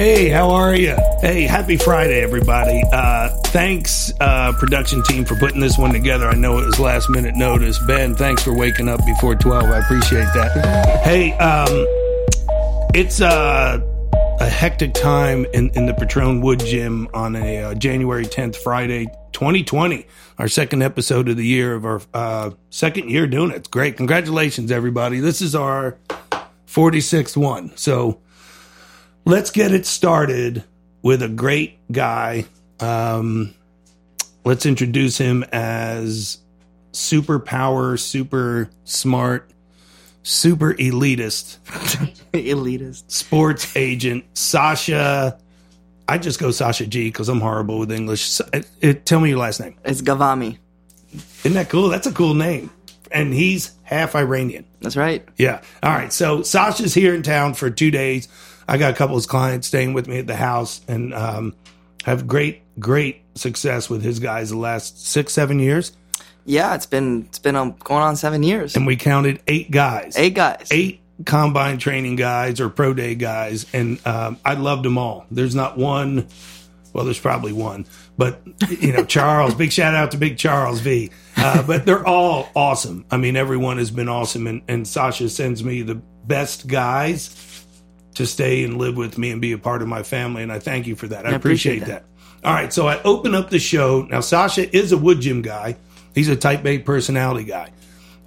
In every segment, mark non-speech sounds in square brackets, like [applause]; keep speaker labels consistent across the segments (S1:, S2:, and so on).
S1: Hey, how are you? Hey, happy Friday, everybody. Uh, thanks, uh, production team, for putting this one together. I know it was last minute notice. Ben, thanks for waking up before 12. I appreciate that. hey, um, it's uh, a hectic time in, in the Patron Wood Gym on a uh, January 10th, Friday, 2020, our second episode of the year of our uh, second year doing it. It's great. Congratulations, everybody. This is our 46th one. So, let's get it started with a great guy. Um, let's introduce him as super power, super smart, super elitist, [laughs]
S2: elitist
S1: sports agent Sasha. I just go Sasha G because I'm horrible with English. It, it, tell me your last name.
S2: It's Ghavami.
S1: Isn't that cool? That's a cool name. And he's half Iranian.
S2: That's right.
S1: Yeah. All right. So Sasha's here in town for two days. I got a couple of clients staying with me at the house and um, have great, great success with his guys the last six, seven years.
S2: Yeah, it's been it's been um, going on seven years,
S1: and we counted eight guys,
S2: eight guys,
S1: eight combine training guys or pro day guys, and um, I loved them all. There's not one. Well, there's probably one, but you know, Charles. big shout out to Big Charles V. Uh, but they're all awesome. I mean, everyone has been awesome, and, and Sasha sends me the best guys to stay and live with me and be a part of my family. And I thank you for that. I, I appreciate, appreciate that. that. All right. So I open up the show. Now, Sasha is a wood gym guy. He's a type A personality guy.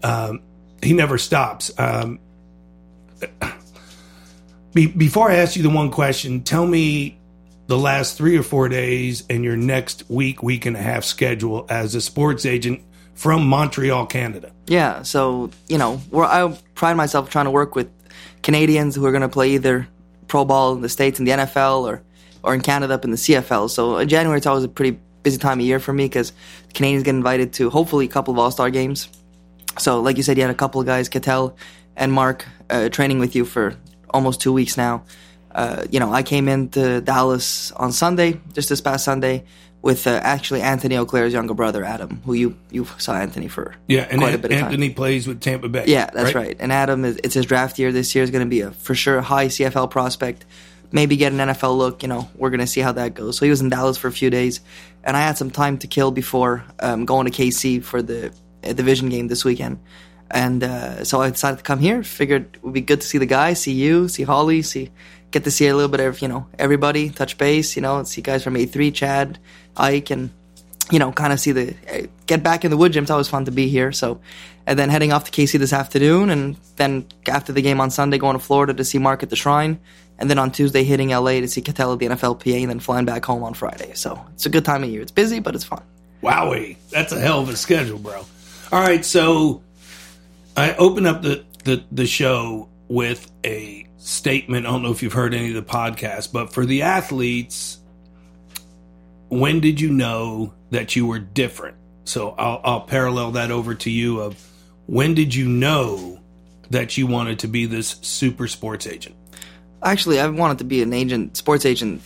S1: Um, he never stops. Um, be, before I ask you the one question, tell me the last three or four days and your next week, week and a half schedule as a sports agent from Montreal, Canada.
S2: Yeah. So, you know, I pride myself trying to work with Canadians who are going to play either pro ball in the States in the NFL or, or in Canada up in the CFL. So in January, it's always a pretty busy time of year for me because Canadians get invited to hopefully a couple of All Star games. So, like you said, you had a couple of guys, Cattell and Mark, uh, training with you for almost two weeks now. Uh, you know, I came into Dallas on Sunday, just this past Sunday, with uh, actually Anthony Auclair's younger brother Adam, who you you saw Anthony for
S1: yeah, and quite a bit of Anthony time. plays with Tampa Bay.
S2: Yeah, that's right. right. And Adam is it's his draft year this year is going to be a for sure high CFL prospect. Maybe get an NFL look. You know, we're going to see how that goes. So he was in Dallas for a few days, and I had some time to kill before um, going to KC for the uh, division game this weekend. And uh, so I decided to come here. Figured it would be good to see the guy, see you, see Holly, see get to see a little bit of you know everybody, touch base. You know, see guys from A three, Chad, Ike, and you know, kind of see the eh, get back in the wood gym. It's always fun to be here. So, and then heading off to KC this afternoon, and then after the game on Sunday, going to Florida to see Mark at the Shrine, and then on Tuesday hitting LA to see Cattell at the NFLPA, and then flying back home on Friday. So it's a good time of year. It's busy, but it's fun.
S1: Wowie, that's a hell of a schedule, bro. All right, so I open up the the, the show with a statement. I don't know if you've heard any of the podcasts, but for the athletes when did you know that you were different? So I'll, I'll parallel that over to you of when did you know that you wanted to be this super sports agent?
S2: Actually, I've wanted to be an agent, sports agent,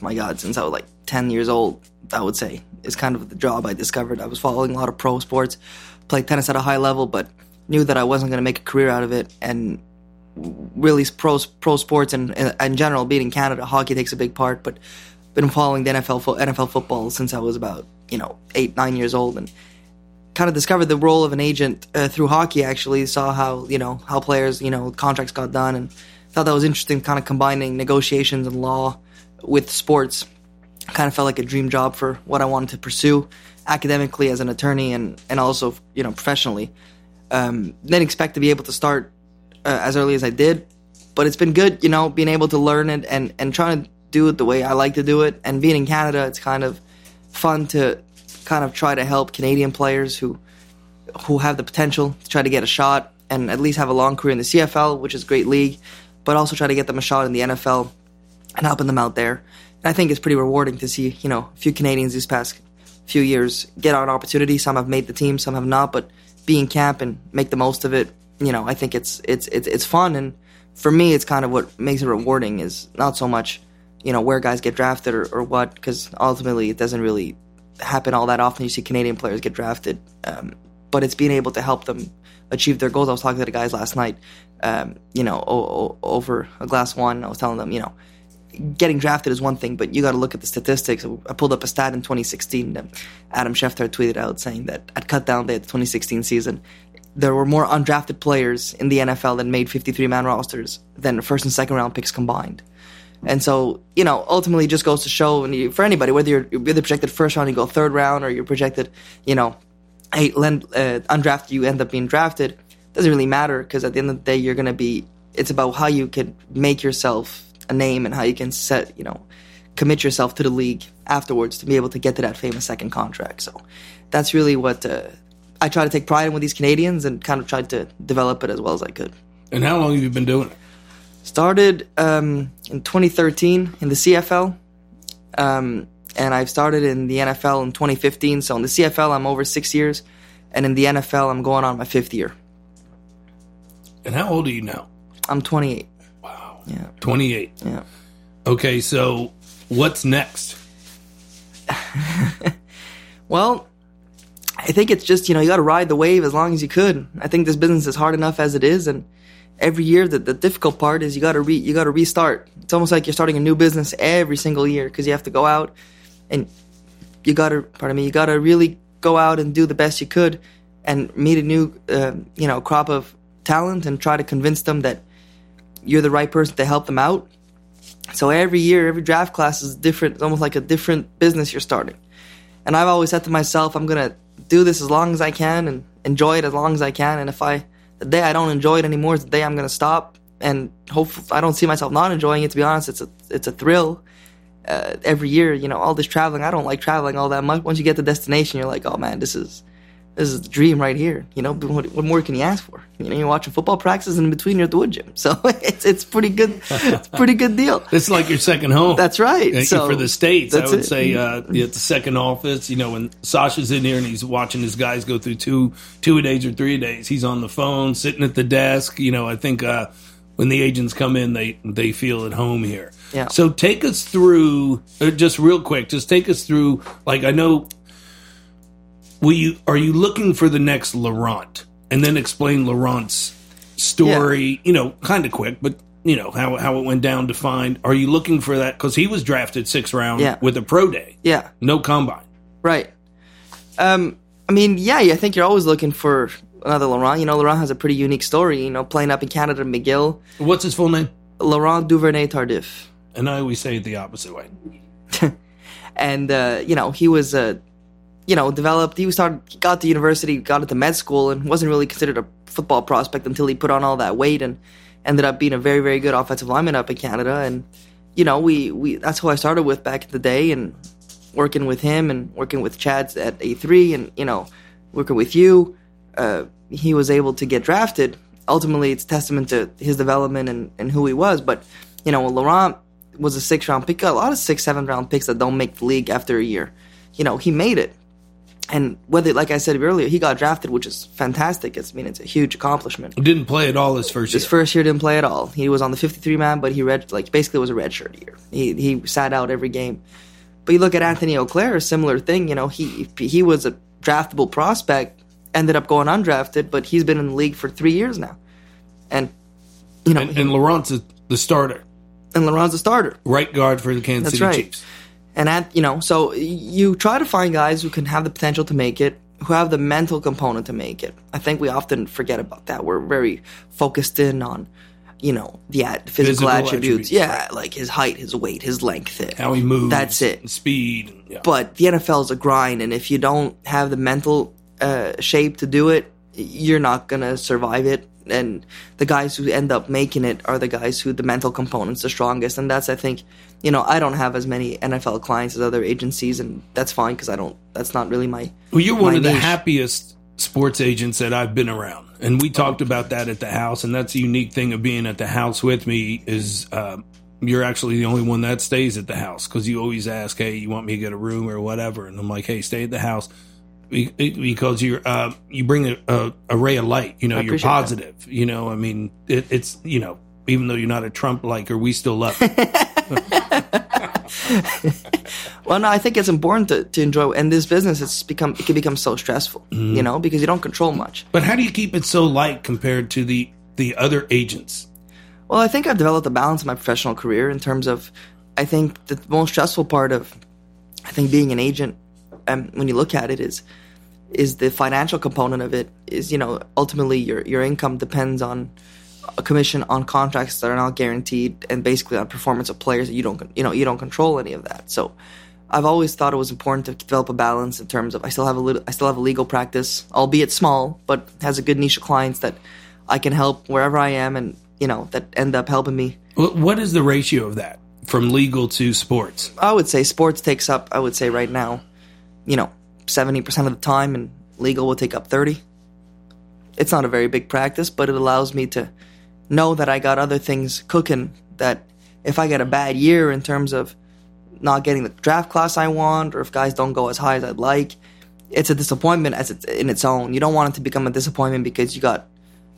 S2: my God, since I was like 10 years old, I would say, is kind of the job I discovered. I was following a lot of pro sports, played tennis at a high level, but knew that I wasn't going to make a career out of it. And really, pro, pro sports and in general, being in Canada, hockey takes a big part, but been following the NFL fo- NFL football since I was about you know eight nine years old and kind of discovered the role of an agent uh, through hockey. Actually, saw how you know how players you know contracts got done and thought that was interesting. Kind of combining negotiations and law with sports. Kind of felt like a dream job for what I wanted to pursue academically as an attorney and and also you know professionally. Um, didn't expect to be able to start uh, as early as I did, but it's been good, you know, being able to learn it and and trying to do it the way I like to do it. And being in Canada, it's kind of fun to kind of try to help Canadian players who who have the potential to try to get a shot and at least have a long career in the CFL, which is a great league, but also try to get them a shot in the NFL and helping them out there. And I think it's pretty rewarding to see, you know, a few Canadians these past few years get an opportunity. Some have made the team, some have not, but be in camp and make the most of it. You know, I think it's it's it's it's fun and for me it's kind of what makes it rewarding is not so much you know where guys get drafted or, or what because ultimately it doesn't really happen all that often. You see Canadian players get drafted, um, but it's being able to help them achieve their goals. I was talking to the guys last night, um, you know, o- o- over a glass one. I was telling them, you know, getting drafted is one thing, but you got to look at the statistics. I pulled up a stat in 2016 that Adam Schefter tweeted out saying that at cutdown day of the 2016 season, there were more undrafted players in the NFL that made 53 man rosters than first and second round picks combined. And so, you know, ultimately just goes to show you, for anybody, whether you're, you're either projected first round, you go third round, or you're projected, you know, hey, uh, undrafted, you end up being drafted, doesn't really matter because at the end of the day, you're going to be, it's about how you can make yourself a name and how you can set, you know, commit yourself to the league afterwards to be able to get to that famous second contract. So that's really what uh, I try to take pride in with these Canadians and kind of tried to develop it as well as I could.
S1: And how long have you been doing it?
S2: Started um, in 2013 in the CFL. Um, and I've started in the NFL in 2015. So in the CFL, I'm over six years, and in the NFL, I'm going on my fifth year.
S1: And how old are you now?
S2: I'm 28.
S1: Wow.
S2: Yeah.
S1: 28.
S2: Yeah.
S1: Okay, so what's next? [laughs]
S2: well, I think it's just, you know, you got to ride the wave as long as you could. I think this business is hard enough as it is. And every year, the, the difficult part is you got to re, you got to restart. It's almost like you're starting a new business every single year because you have to go out and you got to, pardon me, you got to really go out and do the best you could and meet a new, uh, you know, crop of talent and try to convince them that you're the right person to help them out. So every year, every draft class is different. It's almost like a different business you're starting. And I've always said to myself, I'm going to do this as long as I can and enjoy it as long as I can. And if I, the day I don't enjoy it anymore is the day I'm going to stop. And hopefully, I don't see myself not enjoying it. To be honest, it's a, it's a thrill. Uh, every year, you know, all this traveling. I don't like traveling all that much. Once you get to destination, you're like, oh man, this is this is the dream right here. You know, what, what, more can you ask for? You know, you're watching football practices and in between you're at the wood gym. [laughs] So it's it's pretty good. It's pretty good deal. [laughs]
S1: It's like your second home.
S2: That's right.
S1: Thank
S2: so,
S1: for the states. I would
S2: it.
S1: say uh, the second office. You know, when Sasha's in here and he's watching his guys go through two two a days or three a days, he's on the phone, sitting at the desk. You know, I think uh, when the agents come in, they they feel at home here.
S2: Yeah.
S1: So take us through uh, just real quick. Just take us through. Like I know will you are you looking for the next Laurent and then explain Laurent's story?
S2: Yeah.
S1: You know, kind of quick, but you know how how it went down to find. Are you looking for that because he was drafted six round
S2: Yeah.
S1: with a pro day,
S2: Yeah.
S1: no combine.
S2: Right. Um, I mean, yeah, I think you're always looking for another Laurent. You know, Laurent has a pretty unique story. You know, playing up in Canada, McGill,
S1: What's his full name?
S2: Laurent Duvernay Tardif,
S1: And I always say it the opposite way. [laughs]
S2: and uh, you know, he was uh, you know, developed. He started, he got to university, got into med school, and wasn't really considered a football prospect until he put on all that weight and ended up being a very, very good offensive lineman up in Canada. And you know, we we that's who I started with back in the day, and working with him and working with Chad at A three, and you know, working with you, uh, he was able to get drafted. Ultimately, it's testament to his development and, and who he was. But you know, Laurent was a six round pick. A lot of six, seven round picks that don't make the league after a year. You know, he made it and whether, like I said earlier, he got drafted, which is fantastic. It's, I mean, it's a huge accomplishment.
S1: Didn't play at all his first
S2: His
S1: year.
S2: first year didn't play at all. He was on the 53 man, but he read like basically was a red shirt year. He he sat out every game. But you look at Anthony Auclair, a similar thing. You know, he he was a draftable prospect, ended up going undrafted, but he's been in the league for three years now, and you know,
S1: and, and Laurent's the starter,
S2: and Laurent's the starter.
S1: right guard for the Kansas
S2: That's
S1: City
S2: right.
S1: Chiefs.
S2: And at, you know, so you try to find guys who can have the potential to make it, who have the mental component to make it. I think we often forget about that. We're very focused in on, you know, the at- physical,
S1: Physical
S2: attributes.
S1: attributes,
S2: Yeah, like his height, his weight, his length. uh,
S1: How he moves.
S2: That's it.
S1: Speed. Yeah.
S2: But the NFL is a grind, and if you don't have the mental uh, shape to do it, you're not gonna survive it. And the guys who end up making it are the guys who the mental component's the strongest, and that's I think, you know, I don't have as many NFL clients as other agencies, and that's fine because I don't. That's not really my.
S1: Well, you're one
S2: my
S1: of the happiest sports agents that I've been around, and we talked about that at the house. And that's the unique thing of being at the house with me is uh, you're actually the only one that stays at the house because you always ask, "Hey, you want me to get a room or whatever?" And I'm like, "Hey, stay at the house." Be- Because you're, uh, you bring a, a, a ray of light. You know, you're
S2: appreciate that.
S1: positive. You know, I mean, it, it's you know, even though you're not a Trump liker, we still love. You. [laughs]
S2: Well, no, I think it's important to, to enjoy. And this business, it's become it can become so stressful,
S1: Mm-hmm.
S2: you know, because you don't control much.
S1: but how do you keep it so light compared to the the other agents?
S2: Well, I think I've developed a balance in my professional career in terms of I think the most stressful part of, I think being an agent, um, when you look at it, is is the financial component of it. Is you know ultimately your your income depends on a commission on contracts that are not guaranteed, and basically on performance of players that you don't you know you don't control any of that. So. I've always thought it was important to develop a balance in terms of I still have a little, I still have a legal practice, albeit small, but has a good niche of clients that I can help wherever I am, and you know that end up helping me.
S1: What is the ratio of that from legal to sports?
S2: I would say sports takes up. I would say right now, you know, seventy percent of the time, and legal will take up thirty. It's not a very big practice, but it allows me to know that I got other things cooking. That if I get a bad year in terms of not getting the draft class I want, or if guys don't go as high as I'd like, it's a disappointment as it's in its own. You don't want it to become a disappointment because you got,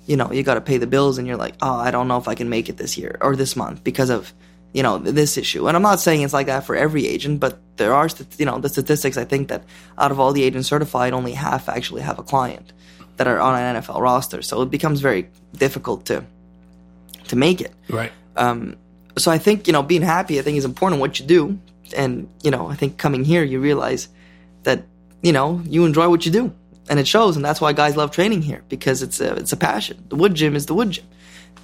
S2: you know, you got to pay the bills, and you're like, oh, I don't know if I can make it this year or this month because of, you know, this issue. And I'm not saying it's like that for every agent, but there are, you know, the statistics. I think that out of all the agents certified, only half actually have a client that are on an NFL roster. So it becomes very difficult to to make it.
S1: Right.
S2: Um, so I think you know being happy I think is important what you do, and you know I think coming here you realize that you know you enjoy what you do, and it shows, and that's why guys love training here because it's a it's a passion. The wood gym is the wood gym,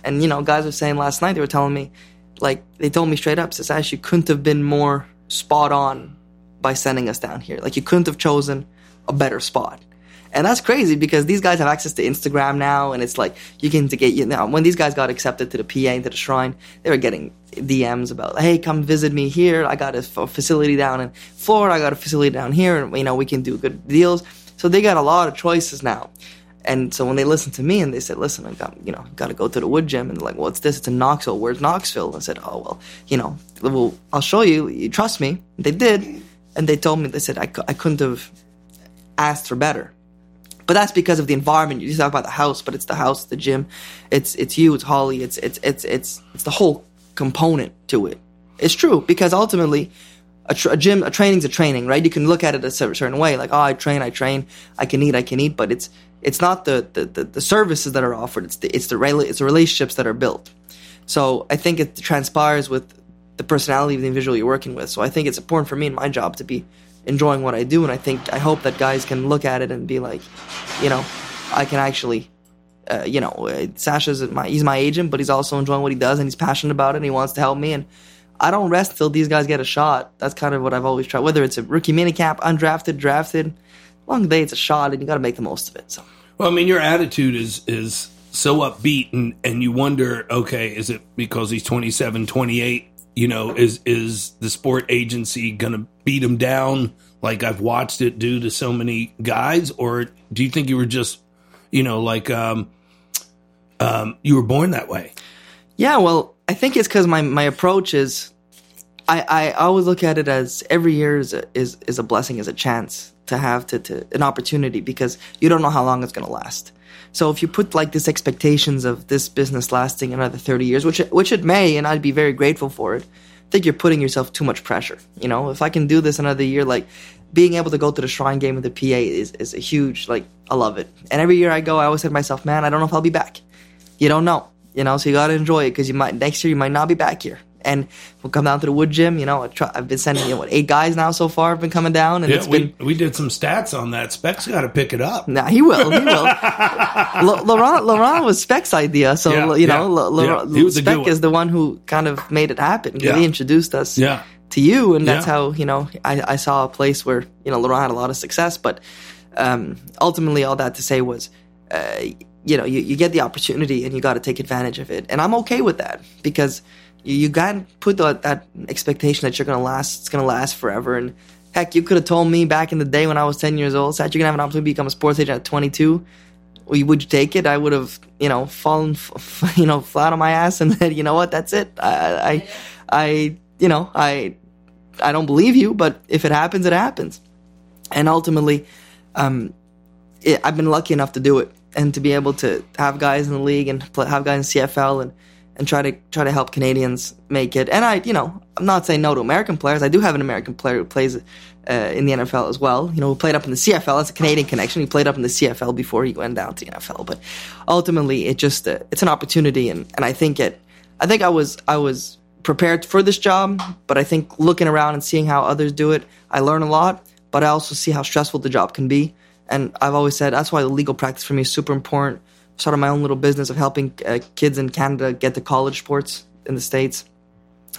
S2: and you know guys were saying last night they were telling me like they told me straight up says Ash you couldn't have been more spot on by sending us down here like you couldn't have chosen a better spot. And that's crazy because these guys have access to Instagram now, and it's like you can to get you now. When these guys got accepted to the PA into the shrine, they were getting DMs about, "Hey, come visit me here. I got a facility down in Florida. I got a facility down here, and you know we can do good deals." So they got a lot of choices now. And so when they listened to me and they said, "Listen, I got you know got to go to the wood gym," and they're like, "Well, "What's this? It's in Knoxville. Where's Knoxville?" I said, "Oh well, you know, well I'll show you. You trust me." They did, and they told me they said I, cou- I couldn't have asked for better. But that's because of the environment. You just talk about the house, but it's the house, the gym, it's it's you, it's Holly, it's it's it's it's it's the whole component to it. It's true because ultimately, a, tr- a gym, a training's a training, right? You can look at it a certain way, like oh, I train, I train, I can eat, I can eat, but it's it's not the the, the, the services that are offered. It's the it's the it's the relationships that are built. So I think it transpires with the personality of the individual you're working with. So I think it's important for me in my job to be enjoying what I do, and I think I hope that guys can look at it and be like, you know, I can actually, uh, you know, uh, Sasha's my he's my agent, but he's also enjoying what he does and he's passionate about it and he wants to help me and. I don't rest till these guys get a shot. That's kind of what I've always tried. Whether it's a rookie minicamp, undrafted, drafted, long day, it's a shot, and you got to make the most of it. So,
S1: Well, I mean, your attitude is is so upbeat, and and you wonder, okay, is it because he's 27, 28? You know, is is the sport agency gonna beat him down like I've watched it do to so many guys, or do you think you were just, you know, like um, um, you were born that way?
S2: yeah, well, I think it's because my my approach is, I I always look at it as every year is a, is is a blessing, is a chance to have to, to an opportunity because you don't know how long it's gonna last. So if you put like this expectations of this business lasting another 30 years, which which it may, and I'd be very grateful for it, I think you're putting yourself too much pressure. You know, if I can do this another year, like being able to go to the Shrine game with the PA is is a huge like I love it. And every year I go, I always say to myself, man, I don't know if I'll be back. You don't know, you know, so you got to enjoy it because you might next year you might not be back here. And we'll come down to the wood gym. You know, I I've been sending you know, what eight guys now so far have been coming down, and
S1: Yeah,
S2: it's
S1: we
S2: been
S1: we did some stats on that. Specs got to pick it up.
S2: Nah, he will. He will. [laughs] L- Laurent, Laurent was Spec's idea, so
S1: Yeah,
S2: you know, L-
S1: yeah.
S2: Laurent,
S1: He was a good
S2: Spec is the one who kind of made it happen. He introduced us
S1: Yeah.
S2: to you, and that's how you know I, I saw a place where you know Laurent had a lot of success. But um, ultimately, all that to say was, uh, you know, you, you get the opportunity and you got to take advantage of it, and I'm okay with that because you, you got to put that, that expectation that you're going to last. It's going to last forever, and heck, you could have told me back in the day when I was 10 years old, that you're going to have an opportunity to become a sports agent at 22. Would you take it? I would have, you know, fallen, [laughs] you know, flat on my ass and [laughs] said, you know what, that's it. I, I, I, you know, I, I don't believe you, but if it happens, it happens. And ultimately, um, it, I've been lucky enough to do it and to be able to have guys in the league and play, have guys in CFL and and try to try to help Canadians make it. And I, you know, I'm not saying no to American players. I do have an American player who plays uh, in the NFL as well. You know, who played up in the CFL. That's a Canadian connection. He played up in the CFL before he went down to the NFL. But ultimately, it just uh, it's an opportunity, and and I think it. I think I was I was prepared for this job, but I think looking around and seeing how others do it, I learn a lot. But I also see how stressful the job can be, and I've always said that's why the legal practice for me is super important. Started my own little business of helping uh, kids in Canada get to college sports in the states,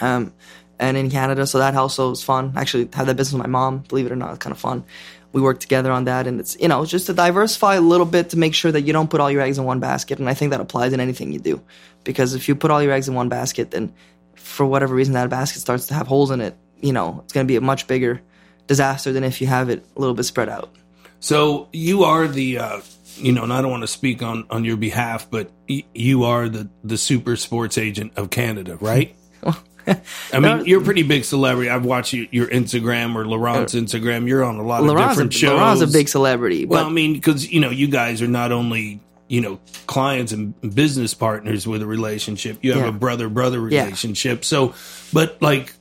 S2: um, and in Canada. So that also was fun. Actually, had that business with my mom. Believe it or not, it's kind of fun. We worked together on that, and it's you know just to diversify a little bit to make sure that you don't put all your eggs in one basket. And I think that applies in anything you do, because if you put all your eggs in one basket, then for whatever reason that basket starts to have holes in it, you know it's going to be a much bigger disaster than if you have it a little bit spread out.
S1: So you are the, uh, you know, and I don't want to speak on on your behalf, but y- you are the the super sports agent of Canada, right? [laughs] I mean, [laughs] you're a pretty big celebrity. I've watched you, your Instagram or Laurent's uh, Instagram. You're on a lot of
S2: Laurent's
S1: different
S2: a,
S1: shows.
S2: Laurent's a big celebrity, but
S1: Well, I mean, because you know, you guys are not only you know clients and business partners with a relationship. You have
S2: Yeah.
S1: a brother brother
S2: Yeah.
S1: relationship. So, but like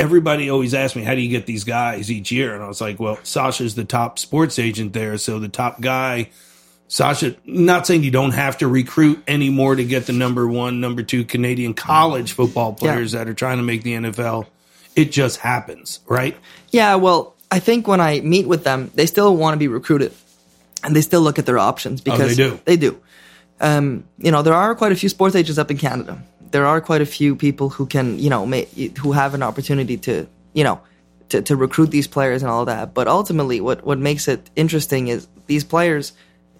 S1: everybody always asks me, how do you get these guys each year? And I was like, well, Sasha's the top sports agent there, so the top guy. Sasha, not saying you don't have to recruit anymore to get the number one, number two Canadian college football players that are trying to make the NFL. It just happens, right?
S2: Yeah, well, I think when I meet with them, they still want to be recruited, and they still look at their options because they
S1: do?
S2: They do. Um, you know, there are quite a few sports agents up in Canada. There are quite a few people who can, you know, ma- who have an opportunity to, you know, to, to recruit these players and all that. But ultimately, what what makes it interesting is these players.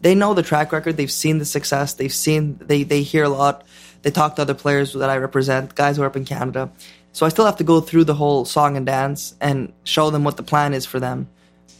S2: They know the track record. They've seen the success. They've seen they they hear a lot. They talk to other players that I represent, guys who are up in Canada. So I still have to go through the whole song and dance and show them what the plan is for them.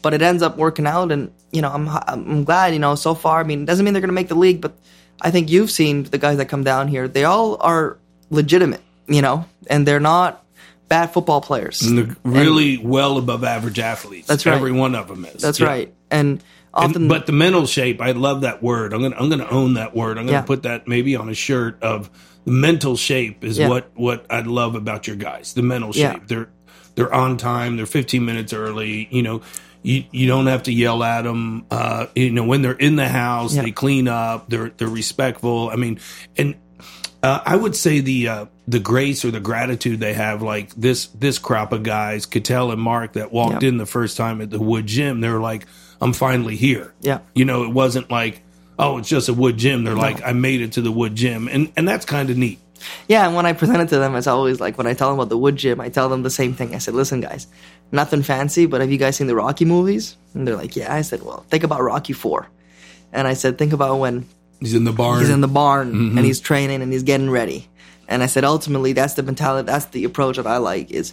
S2: But it ends up working out, and you know I'm I'm glad. You know so far. I mean, it doesn't mean they're going to make the league, but I think you've seen the guys that come down here. They all are legitimate, you know, and they're not bad football players.
S1: And they're really well above average athletes.
S2: That's right.
S1: Every one of them is.
S2: That's
S1: Yeah.
S2: right. And
S1: And-
S2: often,
S1: but the mental shape, I love that word. I'm gonna I'm gonna own that word. I'm gonna
S2: Yeah.
S1: put that maybe on a shirt of the mental shape is
S2: Yeah.
S1: what what I love about your guys. The mental shape. They're they're on time. They're 15 minutes early. You know, you you don't have to yell at them. Uh, you know, when they're in the house, they clean up. They're they're respectful. I mean, and uh, I would say the uh, the grace or the gratitude they have, like this this crop of guys, Cattell and Mark, that walked in the first time at the Wood Gym. They were like, "I'm finally here."
S2: Yeah.
S1: you know, it wasn't like, "Oh, it's just a Wood Gym." They're like, "I made it to the Wood Gym," and and that's kind of neat.
S2: Yeah, and when I present it to them, it's always like when I tell them about the wood gym, I tell them the same thing. I said, "Listen, guys, nothing fancy, but have you guys seen the Rocky movies?" And they're like, "Yeah." I said, "Well, think about Rocky Four. And I said, "Think about when
S1: He's in the barn.
S2: he's in the barn and mm-hmm. he's training and he's getting ready." And I said, ultimately, that's the mentality, that's the approach that I like. Is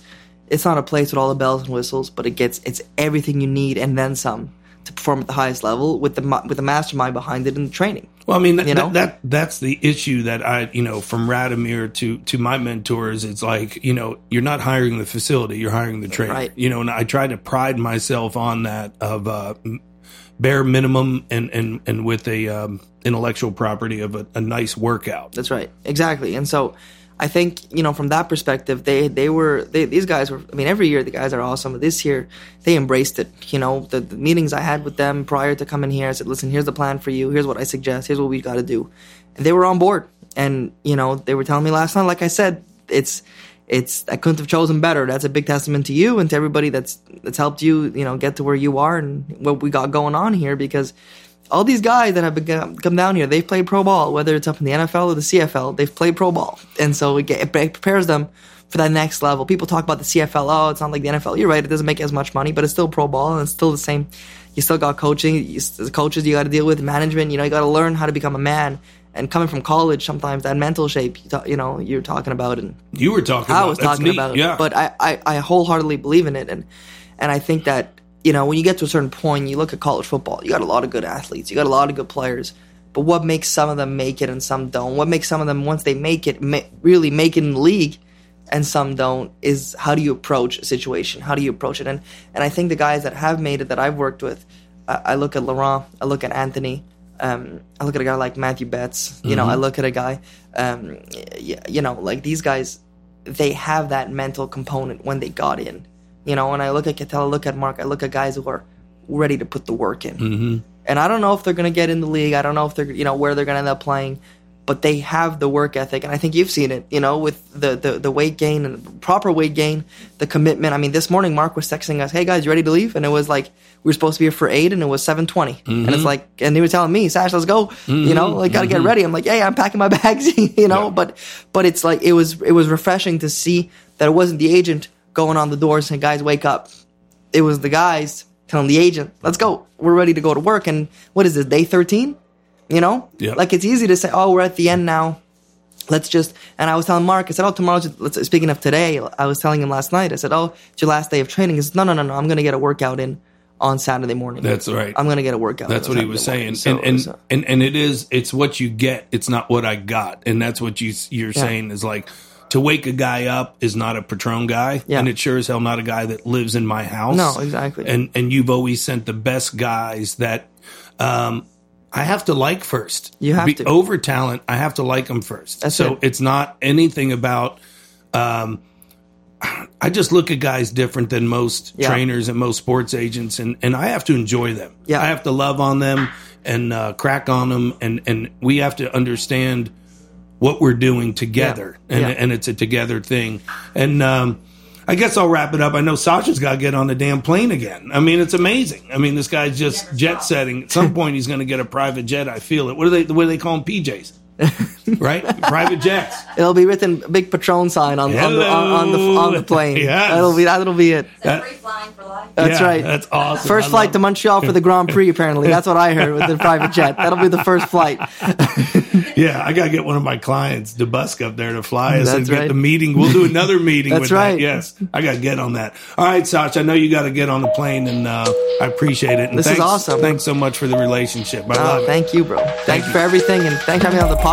S2: it's not a place with all the bells and whistles, but it gets it's everything you need and then some to perform at the highest level with the with the mastermind behind it and the training.
S1: Well, I mean, that,
S2: You know?
S1: that, that that's the issue that I, you know, from Radomir to to my mentors, it's like, you know, you're not hiring the facility, you're hiring the trainer.
S2: Right.
S1: You know, and I try to pride myself on that of uh, bare minimum and and and with a um, intellectual property of a, a nice workout.
S2: That's right, exactly. And so, I think you know from that perspective, they they were they, these guys were. I mean, every year the guys are awesome. But this year they embraced it. You know, the, the meetings I had with them prior to coming here, I said, "Listen, here's the plan for you. Here's what I suggest. Here's what we got to do," and they were on board. And you know, they were telling me last night, like I said, it's it's I couldn't have chosen better. That's a big testament to you and to everybody that's that's helped you, you know, get to where you are and what we got going on here because all these guys that have been, come down here, they've played pro ball, whether it's up in the NFL or the CFL, they've played pro ball. And so it, get, it prepares them for that next level. People talk about the CFL, oh, it's not like the NFL. You're right, it doesn't make as much money, but it's still pro ball and it's still the same. You still got coaching, you, the coaches you got to deal with, management, you know, you got to learn how to become a man. And coming from college, sometimes that mental shape, you, ta- you know, you're talking about and
S1: You were talking.
S2: I
S1: about.
S2: was talking about.
S1: Yeah,
S2: But I, I, I wholeheartedly believe in it and and I think that, you know, when you get to a certain point, you look at college football, you got a lot of good athletes, you got a lot of good players. But what makes some of them make it and some don't? What makes some of them once they make it ma- really make it in the league and some don't is how do you approach a situation? How do you approach it? And and I think the guys that have made it that I've worked with, I, I look at Laurent, I look at Anthony, um, I look at a guy like Matthew Betts. You know, I look at a guy, um, y- you know, like these guys, they have that mental component when they got in. You know, when I look at Cattell, I look at Mark, I look at guys who are ready to put the work in. Mm-hmm. And I don't know if they're going to get in the league. I don't know if they're, you know, where they're going to end up playing. but they have the work ethic, and I think you've seen it. You know, with the the, the weight gain and proper weight gain, the commitment. I mean, this morning Mark was texting us, "Hey guys, you ready to leave?" And it was like we were supposed to be here for eight, and it was seven and it's like, and he was telling me, "Sash, let's go," you know, like gotta get ready. I'm like, "Hey, I'm packing my [laughs] bags," [laughs] you know,
S1: Yeah.
S2: but but it's like it was it was refreshing to see that it wasn't the agent going on the doors saying, "Guys, wake up." It was the guys telling the agent, "Let's go. We're ready to go to work." And what is this day thirteen? You know,
S1: Yeah.
S2: like it's easy to say, "Oh, we're at the end now." Let's just. And I was telling Mark, I said, "Oh, tomorrow's." Let's, speaking of today, I was telling him last night. I said, "Oh, it's your last day of training." He said, "No, no, no, no. I'm going to get a workout in on Saturday morning."
S1: That's right.
S2: I'm going to get a workout.
S1: That's what he was saying,
S2: morning.
S1: and and,
S2: uh,
S1: and and it is. It's what you get. It's not what I got, and that's what you you're
S2: Yeah.
S1: saying is like to wake a guy up is not a Patron guy,
S2: Yeah.
S1: and it sure as hell not a guy that lives in my house.
S2: No, exactly.
S1: And and you've always sent the best guys that. um I have to like first.
S2: You have
S1: Be-
S2: to.
S1: over talent. I have to like them first.
S2: That's
S1: so
S2: it.
S1: it's not anything about. Um, I just look at guys different than most
S2: Yeah.
S1: trainers and most sports agents, and, and I have to enjoy them.
S2: Yeah.
S1: I have to love on them and uh, crack on them, and, and we have to understand what we're doing together,
S2: Yeah.
S1: and
S2: Yeah.
S1: and it's a together thing. And um, I guess I'll wrap it up. I know Sasha's got to get on the damn plane again. I mean, it's amazing. I mean, this guy's just jet setting. At some point, he's going to get a private jet. I feel it. What do they? What do they call them? PJs, [laughs] right? private jets.
S2: It'll be written big Patron sign on, on, the, on, on the on the plane. [laughs]
S1: Yes.
S2: That'll be that'll be it.
S1: That-
S3: free flying for life.
S2: That's
S1: Yeah,
S2: right.
S1: That's awesome.
S2: First
S1: I
S2: flight
S1: love
S2: to Montreal for the Grand Prix. Apparently, that's what I heard with the private jet. That'll be the first flight. [laughs]
S1: Yeah, I gotta get one of my clients, DeBusk, up there to fly us and
S2: That's
S1: get
S2: right.
S1: the meeting. We'll do another meeting.
S2: That's
S1: with
S2: right.
S1: That. Yes, I gotta get on that. All right, Sasha, I know you got to get on the plane, and uh, I appreciate it. And
S2: This is awesome.
S1: Thanks so much for the relationship. I
S2: Oh,
S1: love it.
S2: thank you, bro. Thank, you
S1: you.
S2: for everything, and thanks for having me on the podcast.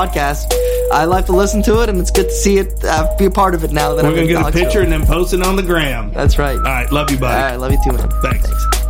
S2: I like to listen to it, and it's good to see it, uh, be a part of it now. That
S1: We're
S2: I'm
S1: gonna get a picture and then post it on the gram.
S2: That's right.
S1: All right, love you, buddy.
S2: All right, love you too, man.
S1: Thanks.